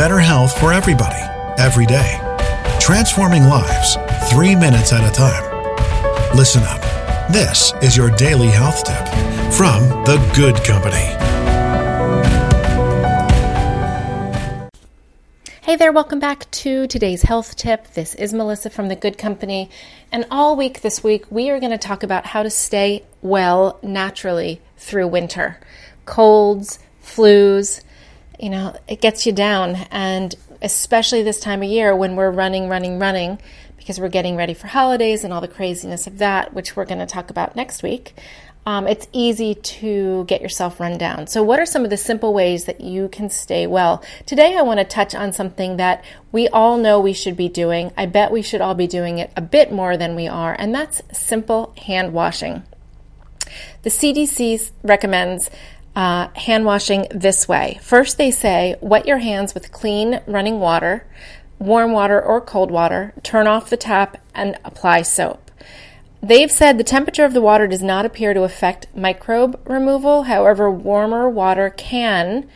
better health for everybody, every day. Transforming lives, three minutes at a time. Listen up. This is your daily health tip from The Good Company. Hey there, welcome back to today's health tip. This is Melissa from The Good Company. And all week this week, we are going to talk about how to stay well naturally through winter. Colds, flus, you know, it gets you down. And especially this time of year when we're running, running, running, because we're getting ready for holidays and all the craziness of that, which we're going to talk about next week um, it's easy to get yourself run down. So, what are some of the simple ways that you can stay well? Today, I want to touch on something that we all know we should be doing. I bet we should all be doing it a bit more than we are, and that's simple hand washing. The CDC recommends uh, hand washing this way. First, they say wet your hands with clean running water, warm water or cold water, turn off the tap, and apply soap. They've said the temperature of the water does not appear to affect microbe removal. However, warmer water can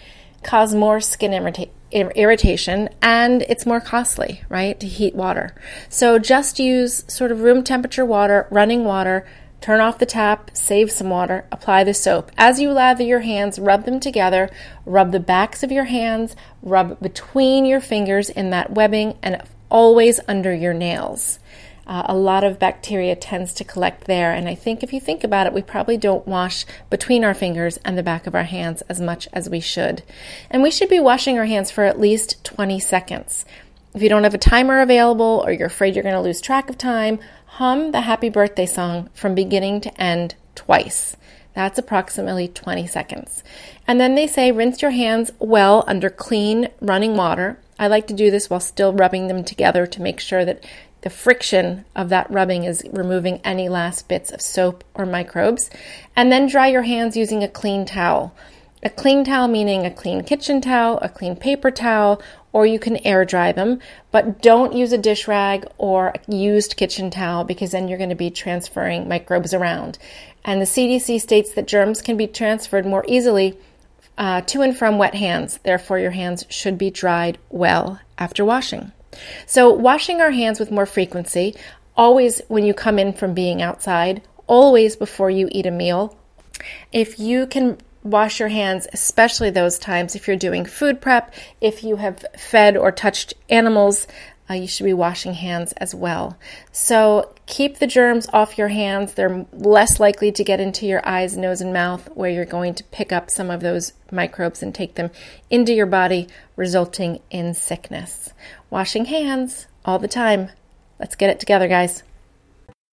cause more skin irrita- irritation and it's more costly, right, to heat water. So just use sort of room temperature water, running water, turn off the tap, save some water, apply the soap. As you lather your hands, rub them together, rub the backs of your hands, rub between your fingers in that webbing, and always under your nails. Uh, a lot of bacteria tends to collect there. And I think if you think about it, we probably don't wash between our fingers and the back of our hands as much as we should. And we should be washing our hands for at least 20 seconds. If you don't have a timer available or you're afraid you're going to lose track of time, hum the happy birthday song from beginning to end twice. That's approximately 20 seconds. And then they say rinse your hands well under clean running water. I like to do this while still rubbing them together to make sure that the friction of that rubbing is removing any last bits of soap or microbes. And then dry your hands using a clean towel. A clean towel meaning a clean kitchen towel, a clean paper towel, or you can air dry them. But don't use a dish rag or a used kitchen towel because then you're going to be transferring microbes around. And the CDC states that germs can be transferred more easily uh, to and from wet hands. Therefore, your hands should be dried well after washing. So, washing our hands with more frequency, always when you come in from being outside, always before you eat a meal. If you can wash your hands, especially those times if you're doing food prep, if you have fed or touched animals, uh, you should be washing hands as well. So keep the germs off your hands. They're less likely to get into your eyes, nose, and mouth, where you're going to pick up some of those microbes and take them into your body, resulting in sickness. Washing hands all the time. Let's get it together, guys.